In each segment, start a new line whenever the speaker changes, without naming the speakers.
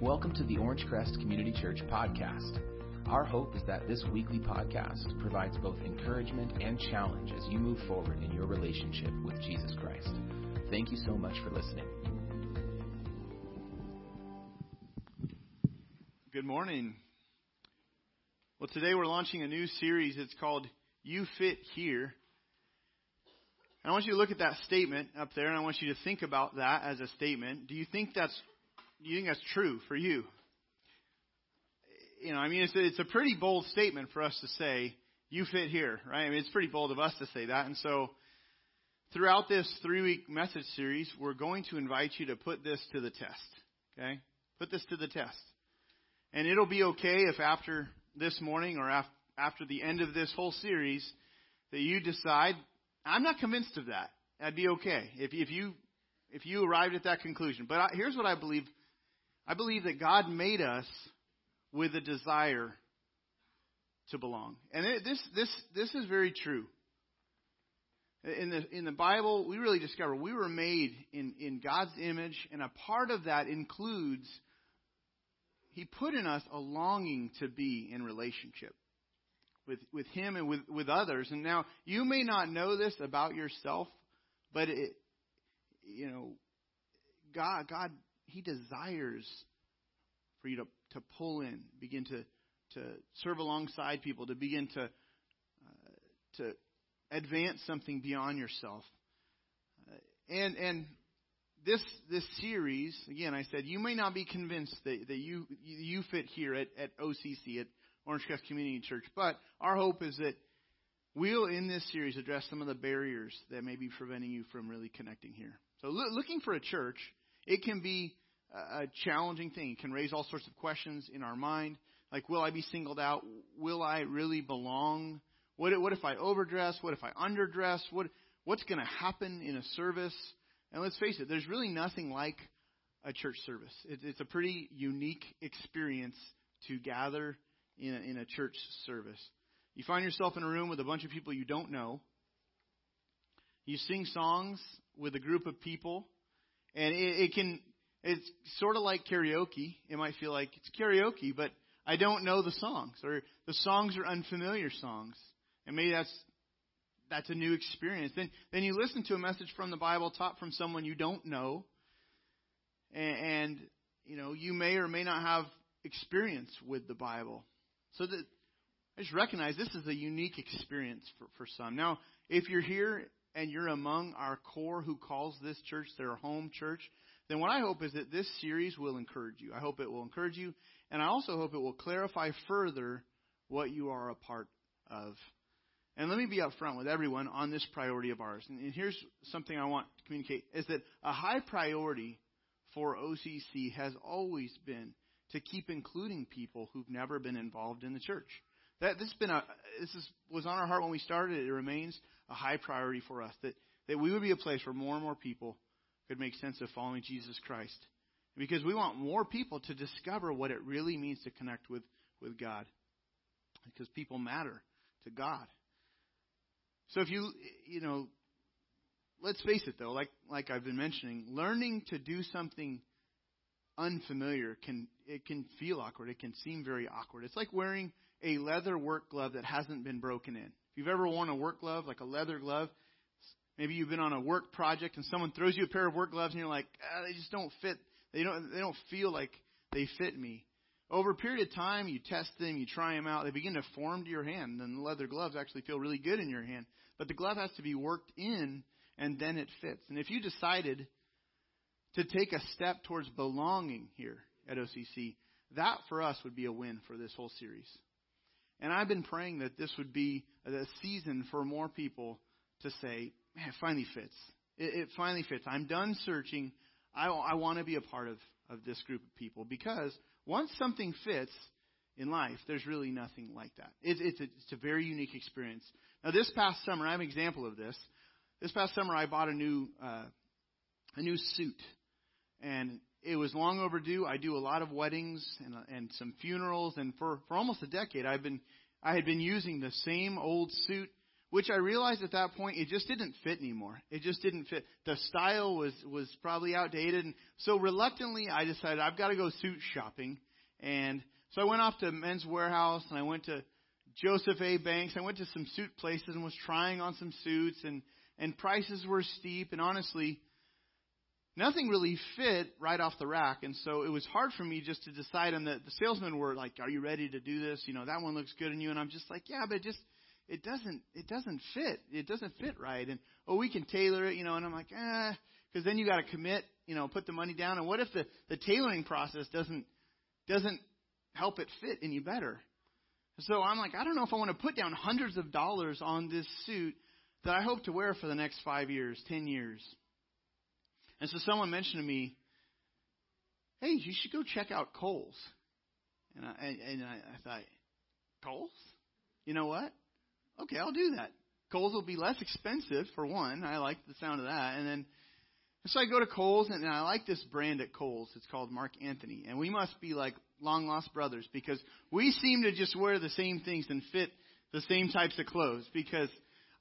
Welcome to the Orangecrest Community Church podcast. Our hope is that this weekly podcast provides both encouragement and challenge as you move forward in your relationship with Jesus Christ. Thank you so much for listening.
Good morning. Well, today we're launching a new series. It's called You Fit Here. And I want you to look at that statement up there, and I want you to think about that as a statement. Do you think that's you think that's true for you? You know, I mean, it's a, it's a pretty bold statement for us to say, you fit here, right? I mean, it's pretty bold of us to say that. And so, throughout this three week message series, we're going to invite you to put this to the test, okay? Put this to the test. And it'll be okay if after this morning or after the end of this whole series that you decide, I'm not convinced of that. That'd be okay if, if you if you arrived at that conclusion. But I, here's what I believe I believe that God made us with a desire to belong. And it, this, this, this is very true. In the, in the Bible, we really discover we were made in, in God's image, and a part of that includes He put in us a longing to be in relationship with, with Him and with, with others. And now, you may not know this about yourself, but it, you know, God, God he desires for you to, to pull in, begin to, to serve alongside people, to begin to, uh, to advance something beyond yourself. Uh, and, and this, this series, again, I said, you may not be convinced that, that you, you fit here at, at OCC, at Orangecrest Community Church, but our hope is that we'll, in this series, address some of the barriers that may be preventing you from really connecting here. So, lo- looking for a church it can be a challenging thing. It can raise all sorts of questions in our mind, like will I be singled out? Will I really belong? What, what if I overdress? What if I underdress? What what's going to happen in a service? And let's face it, there's really nothing like a church service. It, it's a pretty unique experience to gather in a, in a church service. You find yourself in a room with a bunch of people you don't know. You sing songs with a group of people and it, it can, it's sort of like karaoke. It might feel like it's karaoke, but I don't know the songs, or the songs are unfamiliar songs. And maybe that's that's a new experience. Then then you listen to a message from the Bible taught from someone you don't know, and, and you know you may or may not have experience with the Bible. So that I just recognize this is a unique experience for, for some. Now, if you're here and you're among our core who calls this church their home church, then what I hope is that this series will encourage you. I hope it will encourage you, and I also hope it will clarify further what you are a part of. And let me be upfront with everyone on this priority of ours. And here's something I want to communicate is that a high priority for OCC has always been to keep including people who've never been involved in the church. That this has been a this is, was on our heart when we started. It remains a high priority for us that that we would be a place where more and more people could make sense of following Jesus Christ, because we want more people to discover what it really means to connect with with God, because people matter to God. So if you you know, let's face it though, like like I've been mentioning, learning to do something unfamiliar can it can feel awkward. It can seem very awkward. It's like wearing a leather work glove that hasn't been broken in. If you've ever worn a work glove, like a leather glove, maybe you've been on a work project and someone throws you a pair of work gloves and you're like, ah, they just don't fit. They don't, they don't feel like they fit me. Over a period of time, you test them, you try them out, they begin to form to your hand, and the leather gloves actually feel really good in your hand. But the glove has to be worked in, and then it fits. And if you decided to take a step towards belonging here at OCC, that for us would be a win for this whole series. And I've been praying that this would be a season for more people to say, man, it finally fits. It, it finally fits. I'm done searching. I, I want to be a part of, of this group of people because once something fits in life, there's really nothing like that. It, it's, a, it's a very unique experience. Now, this past summer, I have an example of this. This past summer, I bought a new uh, a new suit, and it was long overdue. I do a lot of weddings and, and some funerals, and for, for almost a decade, I've been I had been using the same old suit which I realized at that point it just didn't fit anymore. It just didn't fit. The style was was probably outdated, and so reluctantly I decided I've got to go suit shopping. And so I went off to Men's Wearhouse and I went to Joseph A. Banks. I went to some suit places and was trying on some suits, and and prices were steep, and honestly, nothing really fit right off the rack. And so it was hard for me just to decide. And the the salesmen were like, "Are you ready to do this? You know, that one looks good on you." And I'm just like, "Yeah, but just." it doesn't it doesn't fit. It doesn't fit right. And oh, we can tailor it, you know. And I'm like, eh, because then you got to commit, you know, put the money down. And what if the the tailoring process doesn't doesn't help it fit any better? So I'm like, I don't know if I want to put down hundreds of dollars on this suit that I hope to wear for the next five years, ten years. And so someone mentioned to me, hey, you should go check out Kohl's. And I and I, I thought, Kohl's? You know what? okay, I'll do that. Kohl's will be less expensive for one. I like the sound of that. And then so I go to Kohl's and I like this brand at Kohl's. It's called Marc Anthony. And we must be like long lost brothers because we seem to just wear the same things and fit the same types of clothes because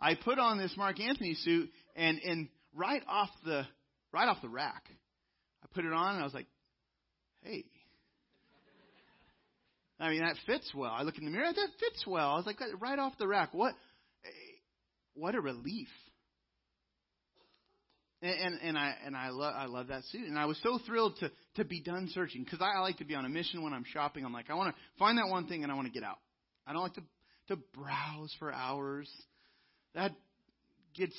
I put on this Marc Anthony suit and and right off the right off the rack I put it on and I was like, "Hey, I mean, that fits well. I look in the mirror, that fits well. I was like, right off the rack, what, eh, what a relief. And and, and I and I love I love that suit, and I was so thrilled to to be done searching because I, I like to be on a mission when I'm shopping. I'm like, I want to find that one thing, and I want to get out. I don't like to to browse for hours. That gets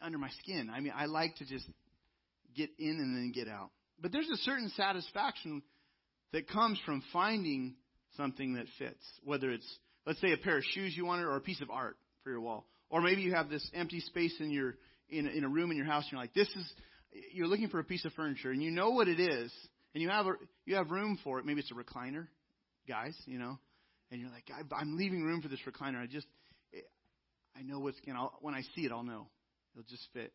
under my skin. I mean, I like to just get in and then get out. But there's a certain satisfaction that comes from finding something that fits. Whether it's, let's say, a pair of shoes you wanted or a piece of art for your wall. Or maybe you have this empty space in your in, in a room in your house and you're like, this is you're looking for a piece of furniture and you know what it is and you have a, you have room for it. Maybe it's a recliner, guys, you know, and you're like, I'm leaving room for this recliner. I just I know what's going to when I see it, I'll know it'll just fit.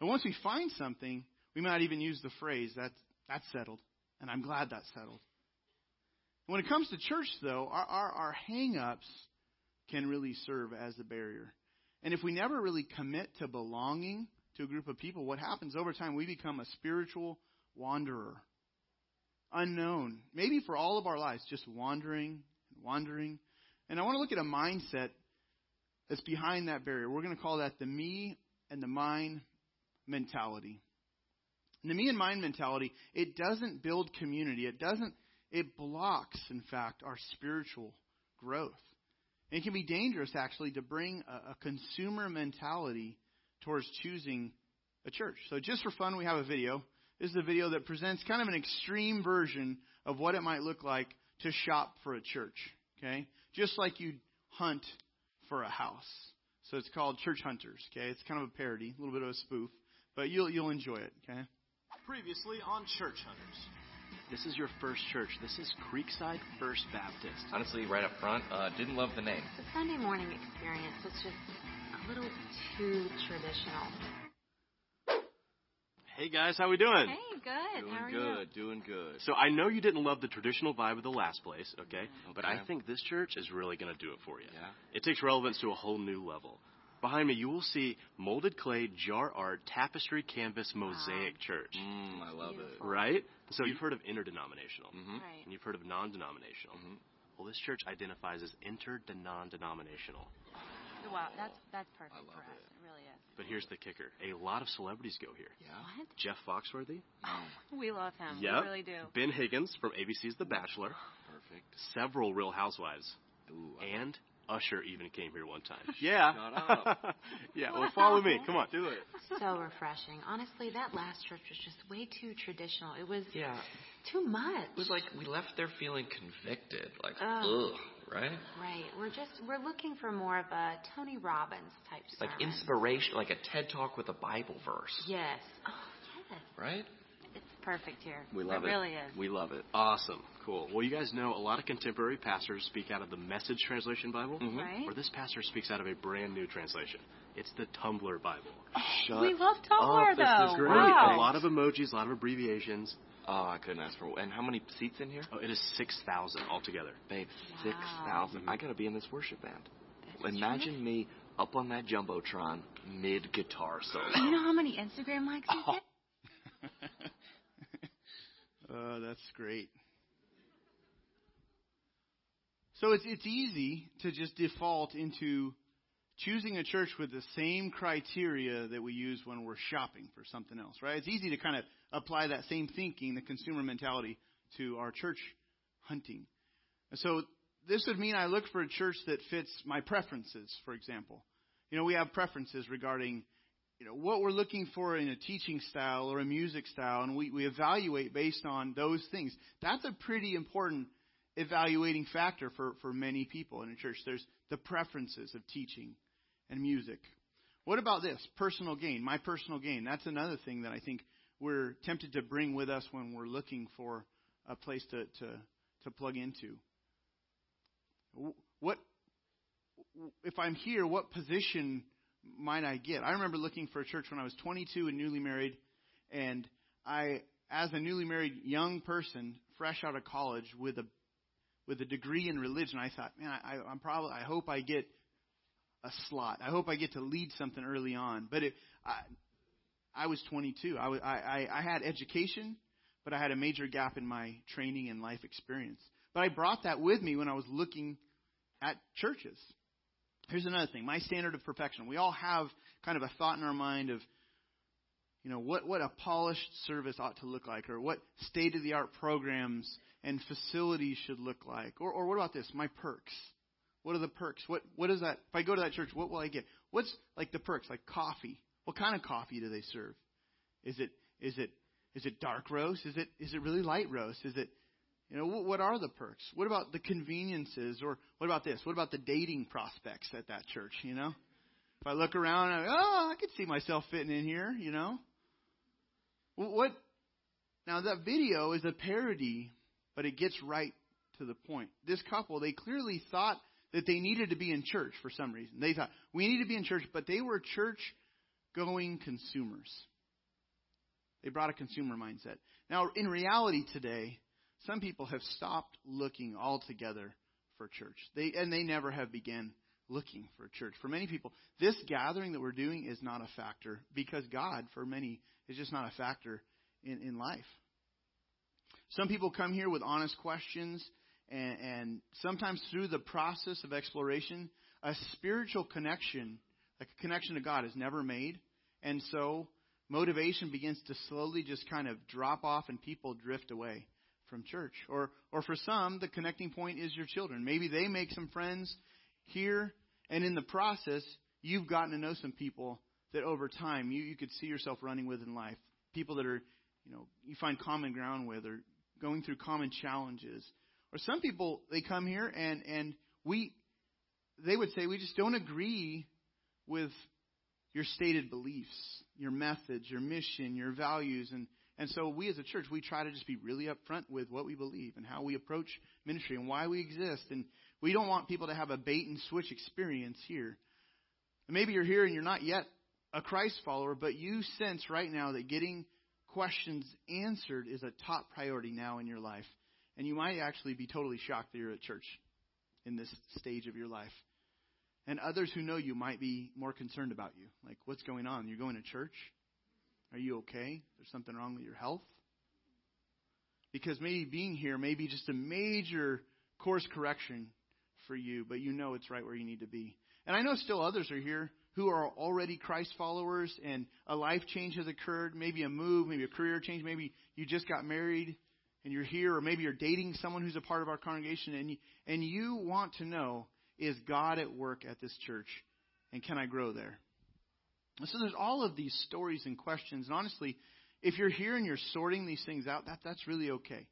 But once we find something, we might even use the phrase that's that's settled. And I'm glad that's settled. When it comes to church, though, our, our, our hang ups can really serve as a barrier. And if we never really commit to belonging to a group of people, what happens over time? We become a spiritual wanderer. Unknown. Maybe for all of our lives, just wandering, and wandering. And I want to look at a mindset that's behind that barrier. We're going to call that the me and the mine mentality. And the me and mine mentality, it doesn't build community. It doesn't, it blocks, in fact, our spiritual growth. And it can be dangerous, actually, to bring a, a consumer mentality towards choosing a church. So, just for fun, we have a video. This is a video that presents kind of an extreme version of what it might look like to shop for a church. Okay? Just like you hunt for a house. So it's called Church Hunters. Okay? It's kind of a parody, a little bit of a spoof, but you'll you'll enjoy it. Okay?
Previously on Church Hunters.
This is your first church. This is Creekside First Baptist.
Honestly, right up front, uh, didn't love the name.
The Sunday morning experience was just a little too traditional.
Hey guys, how we doing?
Hey, good.
Doing
how are
good, doing good.
So I know you didn't love the traditional vibe of the last place, okay?
okay.
But I think this church is really going to do it for you.
Yeah.
It takes relevance to a whole new level. Behind me, you will see molded clay, jar art, tapestry, canvas, mosaic church.
Mm, I love it.
Right? So you've heard of interdenominational,
Mm-hmm.
Right.
and you've heard of non-denominational.
Mhm.
Well, this church identifies as inter-non-denominational.
Wow, that's that's perfect
I love
for us.
it.
It really is.
But here's the kicker: a lot of celebrities go here.
Yeah.
What?
Jeff Foxworthy, Oh,
We love him.
Yep.
We really do.
Ben Higgins from ABC's The Bachelor,
Perfect.
several Real Housewives,
Ooh, I
and Usher even came here one time. Yeah.
Shut up.
yeah. Well, follow me. Come on.
do it.
So refreshing. Honestly, that last church was just way too traditional. It was
Yeah.
too much.
It was like we left there feeling convicted. Like,
Ugh.
ugh, right?
Right. We're just we're looking for more of a Tony Robbins type
stuff.
Like
inspiration, like a TED talk with a Bible verse.
Yes. Oh, yes.
Right?
It's perfect here.
We love it.
it. really is.
We love it.
Awesome. Cool. Well, you guys know a lot of contemporary pastors speak out of the Message Translation Bible,
Mhm.
Right?
or this pastor speaks out of a brand new translation. It's the Tumblr Bible.
Shut
we love Tumblr
up. This
though.
is great.
Wow.
A lot of emojis, a lot of abbreviations.
Oh, I couldn't ask for. And how many seats in here?
Oh, it is 6,000 altogether.
Babe,
Wow.
six thousand. I gotta be in this worship band.
That's
Imagine me
up on that jumbotron mid guitar
Do
solo.
you know how many Instagram likes you get?
Oh, that's great. So it's it's easy to just default into choosing a church with the same criteria that we use when we're shopping for something else, right? It's easy to kind of apply that same thinking, the consumer mentality, to our church hunting. And so this would mean I look for a church that fits my preferences, for example. You know, we have preferences regarding you know what we're looking for in a teaching style or a music style and we, we evaluate based on those things that's a pretty important evaluating factor for, for many people in a church. There's the preferences of teaching and music. What about this? Personal gain my personal gain. That's another thing that i think we're tempted to bring with us when we're looking for a place to, to, to plug into. What if i'm here what position might I get? I remember looking for a church when I was 22 and newly married, and I, as a newly married young person, fresh out of college with a with a degree in religion, I thought, man, I, I'm probably, I hope I get a slot. I hope I get to lead something early on. But it, I, I was 22. I, was, I, I had education, but I had a major gap in my training and life experience. But I brought that with me when I was looking at churches. Here's another thing my standard of perfection. We all have kind of a thought in our mind of, you know, what, what a polished service ought to look like, or what state of the art programs and facilities should look like. Or, or what about this? My perks. What are the perks? What, what is that? If I go to that church, what will I get? What's like the perks? Like coffee. What kind of coffee do they serve? Is it, is it, is it dark roast? Is it, is it really light roast? Is it, you know, what are the perks? What about the conveniences? Or what about this? What about the dating prospects at that church, you know? If I look around, I, oh, I could see myself fitting in here, you know? What? Now, that video is a parody, but it gets right to the point. This couple, they clearly thought that they needed to be in church for some reason. They thought, we need to be in church, but they were church going consumers. They brought a consumer mindset. Now, in reality today, some people have stopped looking altogether for church. They and they never have began looking for church. For many people, this gathering that we're doing is not a factor because God, for many, is just not a factor in, in life. Some people come here with honest questions, and, and sometimes through the process of exploration, a spiritual connection, like a connection to God, is never made. And so motivation begins to slowly just kind of drop off and people drift away from church. Or, or for some, the connecting point is your children. Maybe they make some friends here, and in the process, you've gotten to know some people that over time you, you could see yourself running with in life. People that are, you know, you find common ground with or going through common challenges. Or some people, they come here and, and we, they would say, we just don't agree with your stated beliefs, your methods, your mission, your values, and and so we as a church, we try to just be really upfront with what we believe and how we approach ministry and why we exist. And we don't want people to have a bait and switch experience here. And maybe you're here and you're not yet a Christ follower, but you sense right now that getting questions answered is a top priority now in your life. And you might actually be totally shocked that you're at church in this stage of your life. And others who know you might be more concerned about you. Like, what's going on? You're going to church? Are you okay? There's something wrong with your health? Because maybe being here may be just a major course correction for you, but you know it's right where you need to be. And I know still others are here who are already Christ followers and a life change has occurred, maybe a move, maybe a career change, maybe you just got married and you're here, or maybe you're dating someone who's a part of our congregation and you, and you want to know, is God at work at this church? And can I grow there? So there's all of these stories and questions. And honestly, if you're here and you're sorting these things out, that, that's really okay.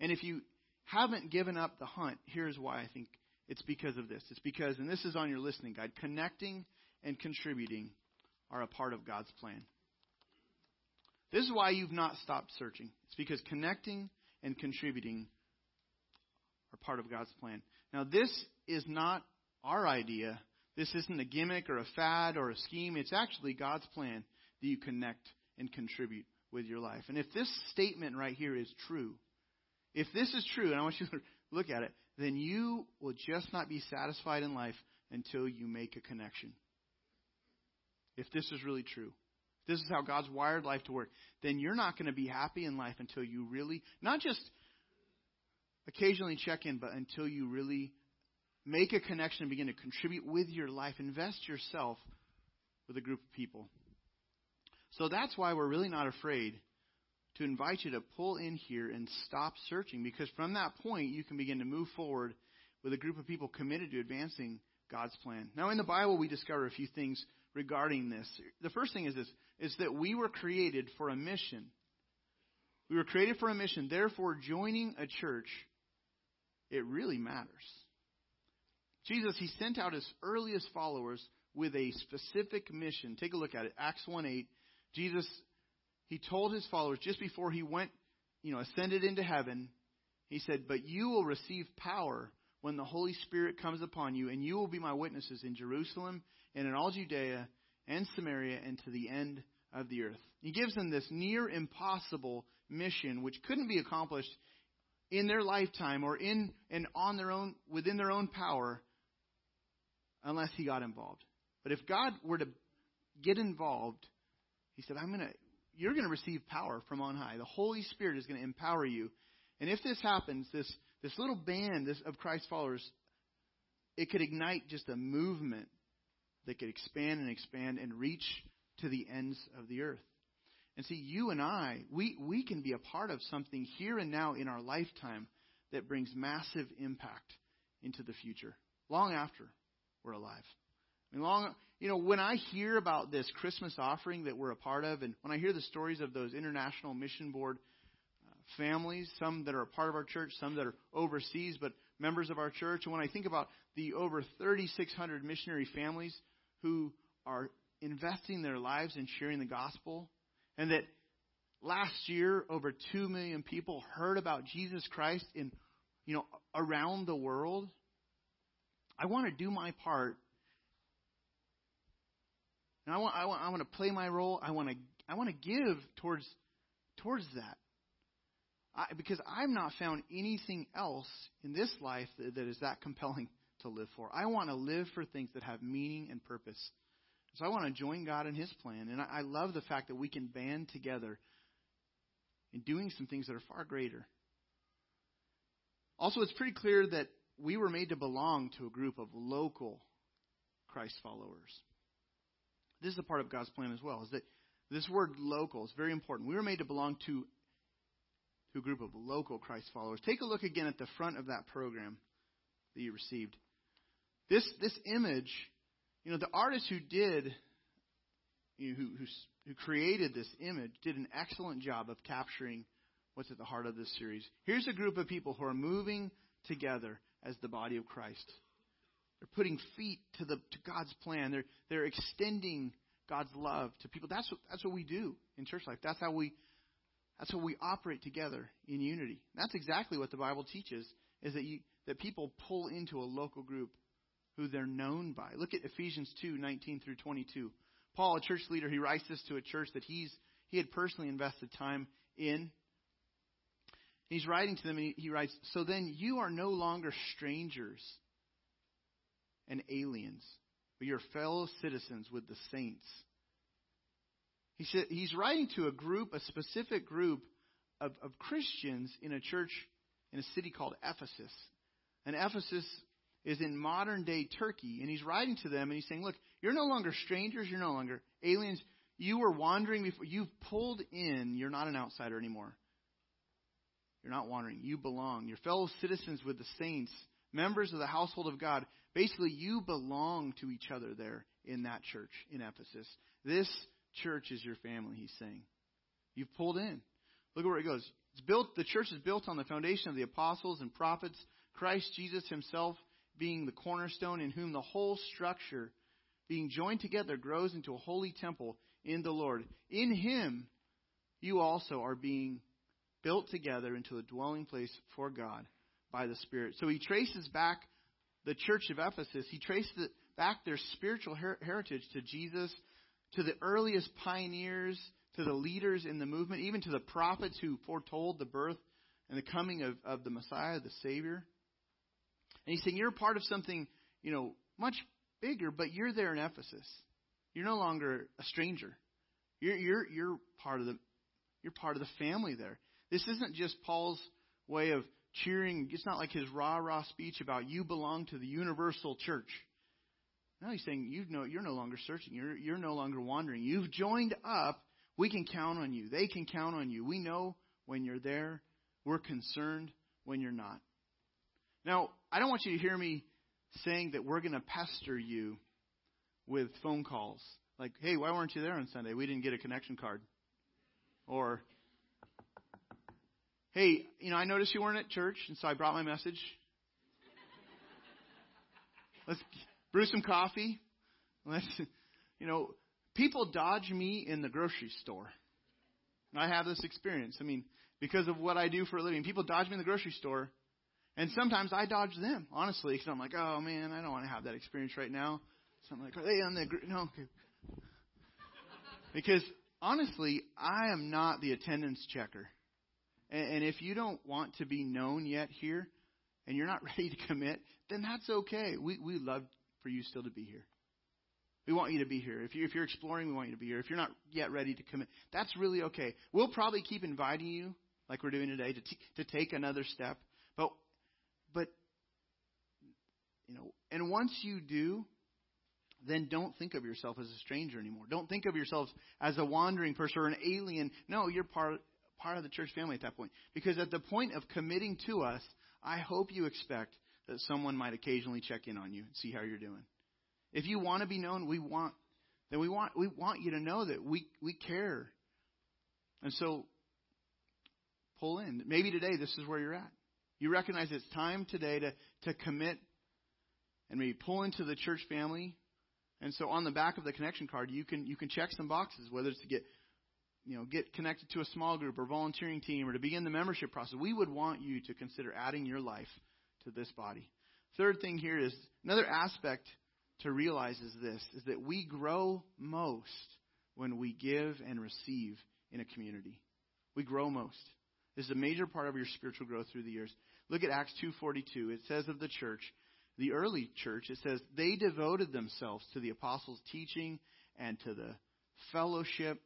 And if you haven't given up the hunt, here's why I think it's because of this. It's because, and this is on your listening guide, connecting and contributing are a part of God's plan. This is why you've not stopped searching. It's because connecting and contributing are part of God's plan. Now, this is not our idea. This isn't a gimmick or a fad or a scheme. It's actually God's plan that you connect and contribute with your life. And if this statement right here is true, if this is true, and I want you to look at it, then you will just not be satisfied in life until you make a connection. If this is really true, this is how God's wired life to work, then you're not going to be happy in life until you really, not just occasionally check in, but until you really make a connection and begin to contribute with your life. Invest yourself with a group of people. So that's why we're really not afraid to invite you to pull in here and stop searching, because from that point, you can begin to move forward with a group of people committed to advancing God's plan. Now, in the Bible, we discover a few things regarding this. The first thing is this is that we were created for a mission. We were created for a mission. Therefore, joining a church, it really matters. Jesus, he sent out his earliest followers with a specific mission. Take a look at it. Acts 1 8. Jesus, he told his followers just before he went, you know, ascended into heaven, he said, But you will receive power when the Holy Spirit comes upon you, and you will be my witnesses in Jerusalem and in all Judea and Samaria and to the end of the earth. He gives them this near impossible mission which couldn't be accomplished in their lifetime or in and on their own within their own power unless he got involved. But if God were to get involved, he said, I'm going to you're going to receive power from on high. The Holy Spirit is going to empower you. And if this happens, this this little band this, of Christ followers, it could ignite just a movement that could expand and expand and reach to the ends of the earth. And see, you and I, we, we can be a part of something here and now in our lifetime that brings massive impact into the future, long after we're alive. I mean, long, you know, when I hear about this Christmas offering that we're a part of, and when I hear the stories of those international mission board uh, families, some that are a part of our church, some that are overseas, but members of our church, and when I think about the over 3,600 missionary families who are investing their lives in sharing the gospel, and that last year over 2 million people heard about Jesus Christ in, you know, around the world, I want to do my part. And I want, I want, I want to play my role. I want to, I want to give towards, towards that. I, because I've not found anything else in this life that, that is that compelling to live for. I want to live for things that have meaning and purpose. So I want to join God in His plan. And I, love the fact that we can band together in doing some things that are far greater. Also, it's pretty clear that we were made to belong to a group of local Christ followers. This is a part of God's plan as well, is that this word local is very important. We were made to belong to, to a group of local Christ followers. Take a look again at the front of that program that you received. This, this image, you know, the artist who did, you know, who, who, who created this image did an excellent job of capturing what's at the heart of this series. Here's a group of people who are moving together as the body of Christ. They're putting feet to the to God's plan. They're they're extending God's love to people. That's what that's what we do in church life. That's how we that's how we operate together in unity. That's exactly what the Bible teaches is that you that people pull into a local group who they're known by. Look at Ephesians 2, 19 through 22. Paul, a church leader, he writes this to a church that he's he had personally invested time in. He's writing to them and he, he writes, So then you are no longer strangers and aliens, but you're fellow citizens with the saints. He said he's writing to a group, a specific group of, of Christians in a church in a city called Ephesus. And Ephesus is in modern day Turkey. And he's writing to them and he's saying, Look, you're no longer strangers, you're no longer aliens. You were wandering before. You've pulled in. You're not an outsider anymore. You're not wandering. You belong. You're fellow citizens with the saints, members of the household of God. Basically, you belong to each other there in that church in Ephesus. This church is your family, he's saying. You've pulled in. Look at where it goes. It's built the church is built on the foundation of the apostles and prophets, Christ Jesus himself being the cornerstone in whom the whole structure being joined together grows into a holy temple in the Lord. In him you also are being built together into a dwelling place for God by the Spirit. So he traces back the church of Ephesus, he traces back their spiritual her- heritage to Jesus, to the earliest pioneers, to the leaders in the movement, even to the prophets who foretold the birth and the coming of, of the Messiah, the Savior. And he's saying you're part of something, you know, much bigger, but you're there in Ephesus. you're no longer a stranger. You're you're you're part of the you're part of the family there. This isn't just Paul's way of cheering. It's not like his rah rah speech about you belong to the universal church. No, he's saying you know you're no longer searching. You're you're no longer wandering. You've joined up. We can count on you. They can count on you. We know when you're there. We're concerned when you're not. Now, I don't want you to hear me saying that we're going to pester you with phone calls. Like, hey, why weren't you there on Sunday? We didn't get a connection card. Or, hey, you know, I noticed you weren't at church, and so I brought my message. Let's brew some coffee. Let's, you know, people dodge me in the grocery store. And I have this experience. I mean, because of what I do for a living, people dodge me in the grocery store, and sometimes I dodge them, honestly, because I'm like, oh man, I don't want to have that experience right now. So I'm like, are they on the group? no? Because honestly, I am not the attendance checker. And, and if you don't want to be known yet here, and you're not ready to commit, then that's okay. We we love for you still to be here. We want you to be here. If, you, if you're exploring, we want you to be here. If you're not yet ready to commit, that's really okay. We'll probably keep inviting you, like we're doing today, to, t- to take another step. But, but, you know, and once you do, then don't think of yourself as a stranger anymore. Don't think of yourselves as a wandering person or an alien. No, you're part, part of the church family at that point. Because at the point of committing to us, I hope you expect that someone might occasionally check in on you and see how you're doing. If you want to be known, we want then we want we want you to know that we we care. And so pull in. Maybe today this is where you're at. You recognize it's time today to to commit and maybe pull into the church family. And so on the back of the connection card, you can you can check some boxes, whether it's to get you know get connected to a small group or volunteering team or to begin the membership process. We would want you to consider adding your life to this body. Third thing here is another aspect to realize is this is that we grow most when we give and receive in a community. We grow most. This is a major part of your spiritual growth through the years. Look at Acts 2:42. It says of the church, the early church, it says they devoted themselves to the apostles' teaching and to the fellowship.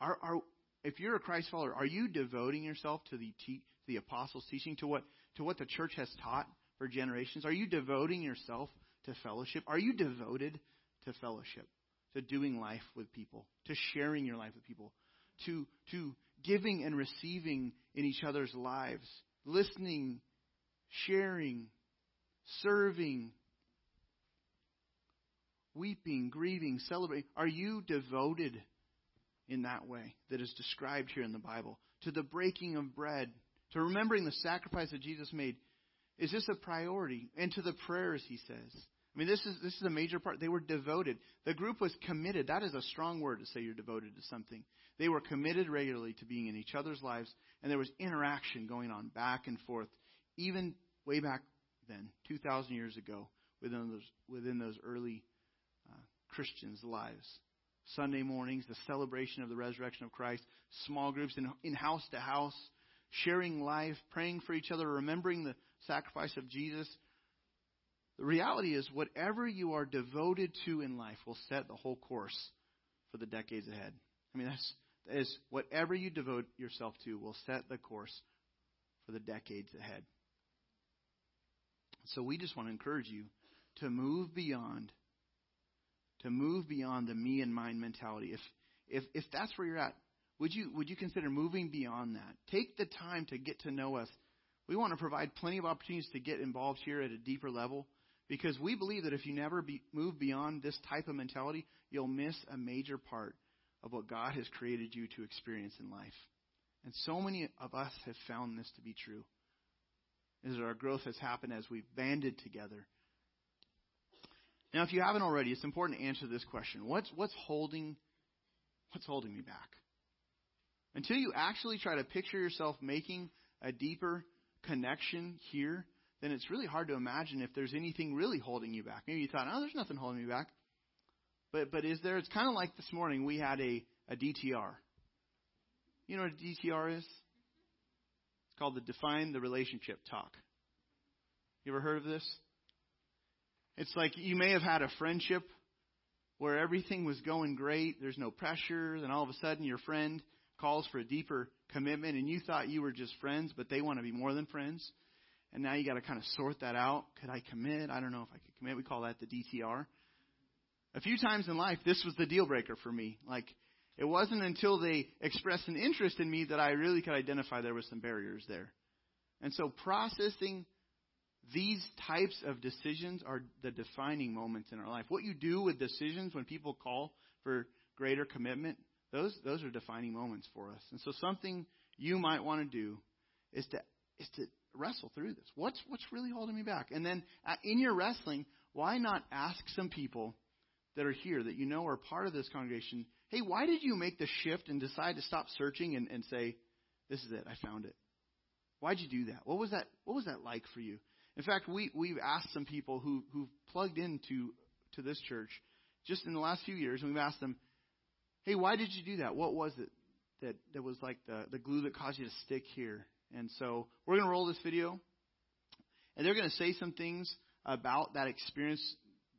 Are, are, if you're a Christ follower, are you devoting yourself to the te- the apostles' teaching to what to what the church has taught? for generations? Are you devoting yourself to fellowship? Are you devoted to fellowship, to doing life with people, to sharing your life with people, to, to giving and receiving in each other's lives, listening, sharing, serving, weeping, grieving, celebrating? Are you devoted in that way that is described here in the Bible? To the breaking of bread, to remembering the sacrifice that Jesus made is this a priority? And to the prayers, he says. I mean, this is this is a major part. They were devoted. The group was committed. That is a strong word to say you're devoted to something. They were committed regularly to being in each other's lives, and there was interaction going on back and forth, even way back then, 2,000 years ago, within those within those early uh, Christians' lives. Sunday mornings, the celebration of the resurrection of Christ, small groups in, in house to house, sharing life, praying for each other, remembering the sacrifice of Jesus. The reality is, whatever you are devoted to in life will set the whole course for the decades ahead. I mean, that's, that is, whatever you devote yourself to will set the course for the decades ahead. So we just want to encourage you to move beyond, to move beyond the me and mine mentality. If if if that's where you're at, would you would you consider moving beyond that? Take the time to get to know us we want to provide plenty of opportunities to get involved here at a deeper level because we believe that if you never be, move beyond this type of mentality, you'll miss a major part of what God has created you to experience in life. And so many of us have found this to be true. As our growth has happened as we've banded together. Now, if you haven't already, it's important to answer this question. What's, what's holding, what's holding me back? Until you actually try to picture yourself making a deeper connection here, then it's really hard to imagine if there's anything really holding you back. Maybe you thought, oh, there's nothing holding me back. But but is there? It's kind of like this morning we had a, a DTR. You know what a DTR is? It's called the Define the Relationship Talk. You ever heard of this? It's like you may have had a friendship where everything was going great, there's no pressure, then all of a sudden your friend calls for a deeper commitment and you thought you were just friends, but they want to be more than friends. And now you got to kind of sort that out. Could I commit? I don't know if I could commit. We call that the DTR. A few times in life, this was the deal breaker for me. Like, it wasn't until they expressed an interest in me that I really could identify there was some barriers there. And so processing these types of decisions are the defining moments in our life. What you do with decisions when people call for greater commitment, those those are defining moments for us. And so something you might want to do is to is to wrestle through this. What's what's really holding me back? And then uh, in your wrestling, why not ask some people that are here that you know are part of this congregation, hey, why did you make the shift and decide to stop searching and, and say, this is it, I found it? Why'd you do that? What was that what was that like for you? In fact, we, we've asked some people who, who've plugged into to this church just in the last few years, and we've asked them, hey, why did you do that? What was it that, that was like the, the glue that caused you to stick here? And so we're going to roll this video, and they're going to say some things about that experience.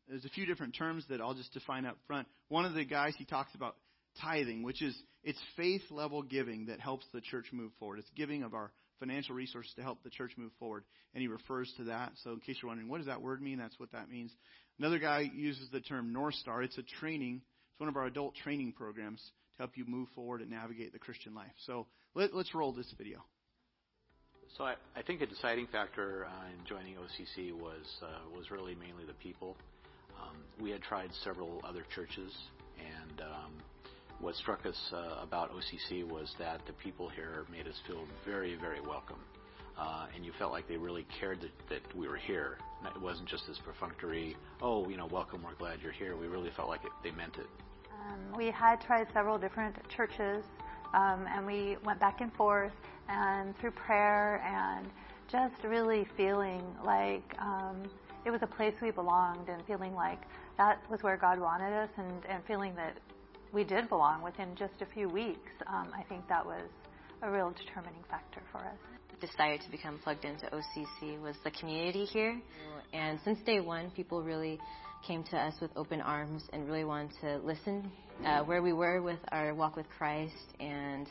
There's a few different terms that I'll just define up front. One of the guys, he talks about tithing, which is it's faith level giving that helps the church move forward. It's giving of our financial resources to help the church move forward. And he refers to that. So, in case you're wondering, what does that word mean? That's what that means. Another guy uses the term North Star. It's a training, it's one of our adult training programs to help you move forward and navigate the Christian life. So, let, us roll this video.
So, I, I think a deciding factor uh, in joining OCC was, uh, was really mainly the people. Um, we had tried several other churches, and um, what struck us uh, about OCC was that the people here made us feel very, very welcome. Uh, and you felt like they really cared that, that we were here. It wasn't just this perfunctory, oh, you know, welcome, we're glad you're here. We really felt like it, they meant it.
Um, we had tried several different churches, um, and we went back and forth, and through prayer and just really feeling like um, it was a place we belonged, and feeling like that was where God wanted us, and, and feeling that we did belong within just a few weeks, um, I think that was a real determining factor for us.
Decided to become plugged into OCC was the community here, and since day one, people really came to us with open arms and really wanted to listen uh, where we were with our walk with Christ, and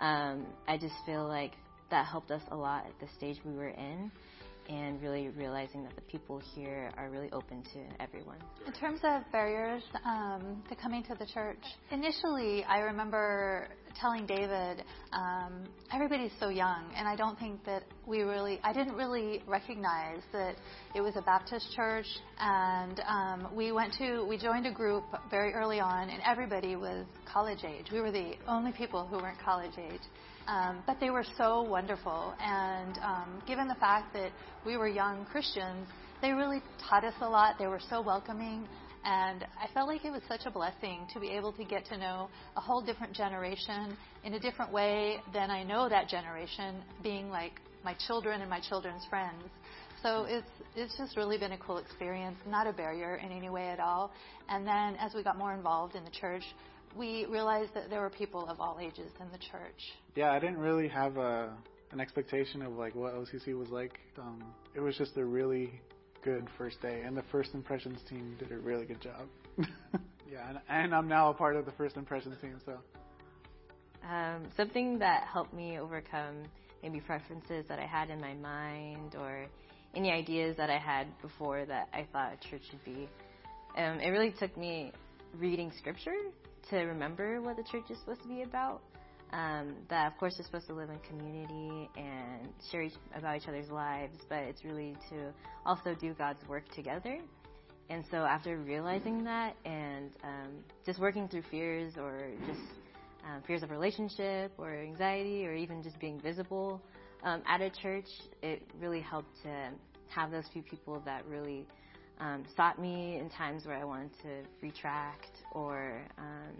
um, I just feel like that helped us a lot at the stage we were in and really realizing that the people here are really open to everyone.
In terms of barriers um, to coming to the church, initially I remember telling David, um, everybody's so young, and I don't think that we really, I didn't really recognize that it was a Baptist church, and um, we went to, we joined a group very early on, and everybody was college age. We were the only people who weren't college age. Um, but they were so wonderful. And um, given the fact that we were young Christians, they really taught us a lot. They were so welcoming. And I felt like it was such a blessing to be able to get to know a whole different generation in a different way than I know that generation, being like my children and my children's friends. So it's it's just really been a cool experience, not a barrier in any way at all. And then as we got more involved in the church, we realized that there were people of all ages in the church.
Yeah, I didn't really have a an expectation of like what OCC was like. Um, it was just a really good first day, and the first impressions team did a really good job. yeah, and, and I'm now a part of the first impressions team, so.
Um, something that helped me overcome maybe preferences that I had in my mind or any ideas that I had before that I thought a church should be. Um, it really took me reading scripture to remember what the church is supposed to be about. Um, that of course is supposed to live in community and share each, about each other's lives, but it's really to also do God's work together. And so after realizing that and um, just working through fears or just um, fears of relationship or anxiety or even just being visible um, at a church, it really helped to have those few people that really um, sought me in times where I wanted to retract or um,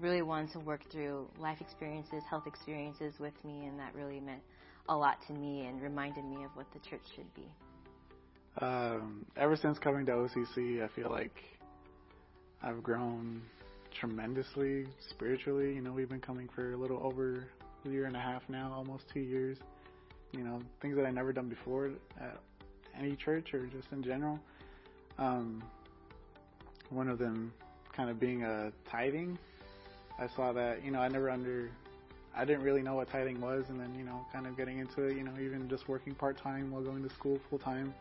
really wanted to work through life experiences, health experiences with me, and that really meant a lot to me and reminded me of what the church should be.
Um, ever since coming to OCC, I feel like I've grown tremendously spiritually. You know, we've been coming for a little over a year and a half now, almost two years. You know, things that I never done before at any church or just in general. Um, one of them kind of being a tithing. I saw that, you know, I never under, I didn't really know what tithing was, and then, you know, kind of getting into it, you know, even just working part time while going to school full time,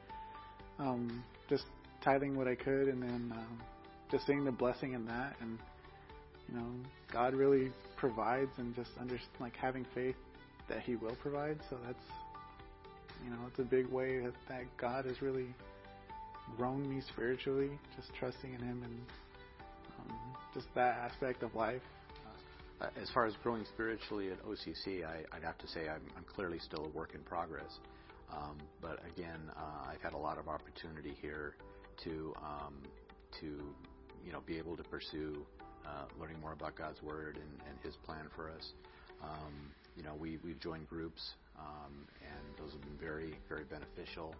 um, just tithing what I could, and then um, just seeing the blessing in that, and you know, God really provides, and just under like having faith that He will provide. So that's, you know, it's a big way that, that God has really grown me spiritually, just trusting in Him and just that aspect of life.
Uh, as far as growing spiritually at OCC, I, would have to say I'm, I'm, clearly still a work in progress. Um, but again, uh, I've had a lot of opportunity here to um, to you know be able to pursue uh, learning more about God's Word and, and His plan for us. Um, you know, we we've joined groups, um, and those have been very very beneficial.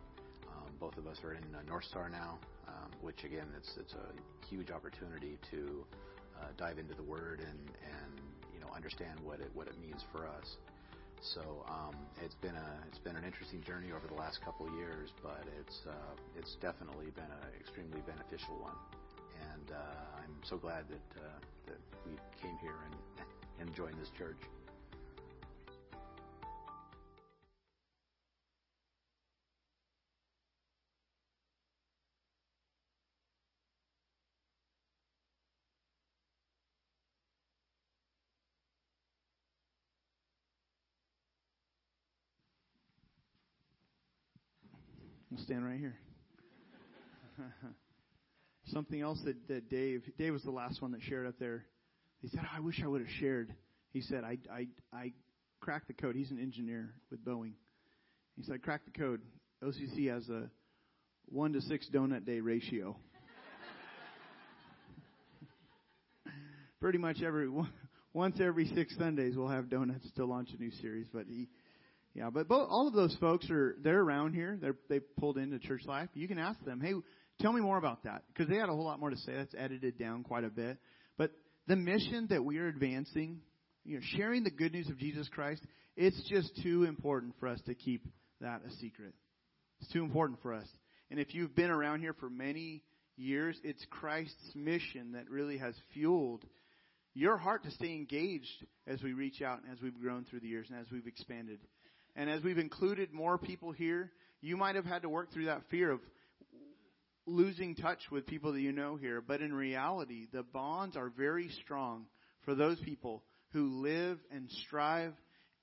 Um, both of us are in uh, North Star now, um, which again, it's it's a huge opportunity to uh, dive into the Word and and you know understand what it what it means for us. So um, it's been a it's been an interesting journey over the last couple of years, but it's uh, it's definitely been an extremely beneficial one, and I'm so glad that that we came here and and joined this church.
Stand right here. Something else that, that Dave, Dave was the last one that shared up there. He said, oh, I wish I would have shared. He said, I, I, I cracked the code. He's an engineer with Boeing. He said, I cracked the code. OCC has a one to six donut day ratio. Pretty much every once every six Sundays we'll have donuts to launch a new series. But he yeah, but both, all of those folks are they're around here. They're they pulled into church life. You can ask them, hey, tell me more about that because they had a whole lot more to say. That's edited down quite a bit. But the mission that we are advancing, you know, sharing the good news of Jesus Christ, it's just too important for us to keep that a secret. It's too important for us. And if you've been around here for many years, it's Christ's mission that really has fueled your heart to stay engaged as we reach out and as we've grown through the years and as we've expanded. And as we've included more people here, you might have had to work through that fear of losing touch with people that you know here. But in reality, the bonds are very strong for those people who live and strive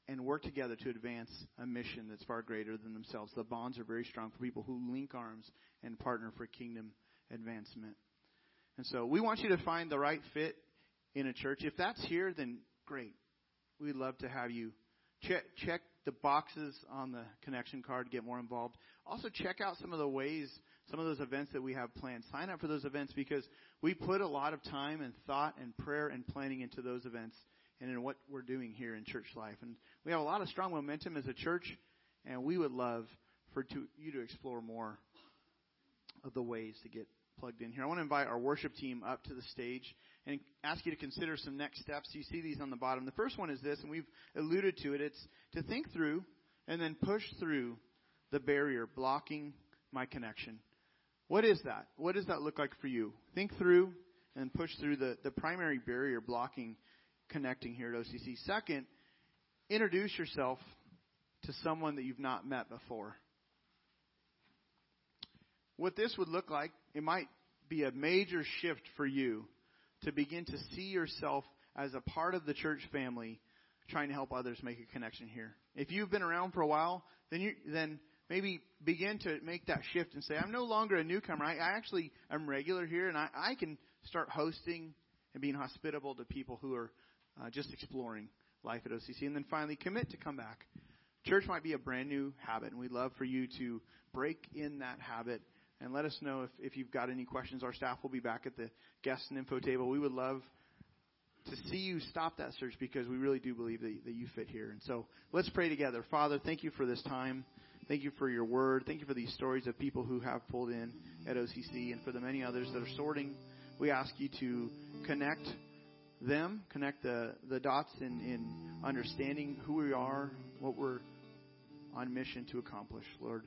and work together to advance a mission that's far greater than themselves. The bonds are very strong for people who link arms and partner for kingdom advancement. And so we want you to find the right fit in a church. If that's here, then great. We'd love to have you check, check the boxes on the connection card get more involved. Also, check out some of the ways, some of those events that we have planned. Sign up for those events because we put a lot of time and thought and prayer and planning into those events and in what we're doing here in church life. And we have a lot of strong momentum as a church, and we would love for to, you to explore more of the ways to get plugged in here. I want to invite our worship team up to the stage and ask you to consider some next steps. You see these on the bottom. The first one is this, and we've alluded to it. It's to think through and then push through the barrier blocking my connection. What is that? What does that look like for you? Think through and push through the, the primary barrier blocking connecting here at OCC. Second, introduce yourself to someone that you've not met before. What this would look like, it might be a major shift for you to begin to see yourself as a part of the church family trying to help others make a connection here. If you've been around for a while, then you then maybe begin to make that shift and say, I'm no longer a newcomer. I, I actually am regular here and I, I can start hosting and being hospitable to people who are uh, just exploring life at OCC. And then finally, commit to come back. Church might be a brand new habit, and we'd love for you to break in that habit and let us know if, if you've got any questions. Our staff will be back at the guest and info table. We would love to see you stop that search because we really do believe that, that you fit here. And so let's pray together. Father, thank you for this time. Thank you for your word. Thank you for these stories of people who have pulled in at OCC and for the many others that are sorting. We ask you to connect them, connect the, the dots in, in understanding who we are, what we're on mission to accomplish, Lord.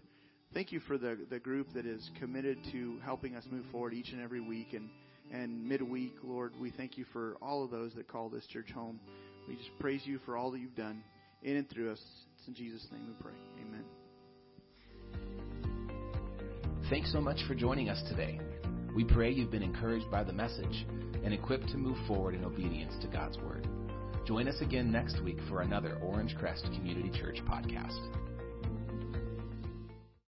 Thank you for the, the group that is committed to helping us move forward each and every week and, and midweek, Lord. We thank you for all of those that call this church home. We just praise you for all that you've done in and through us. It's in Jesus' name we pray. Amen.
Thanks so much for joining us today. We pray you've been encouraged by the message and equipped to move forward in obedience to God's Word. Join us again next week for another Orangecrest Community Church podcast.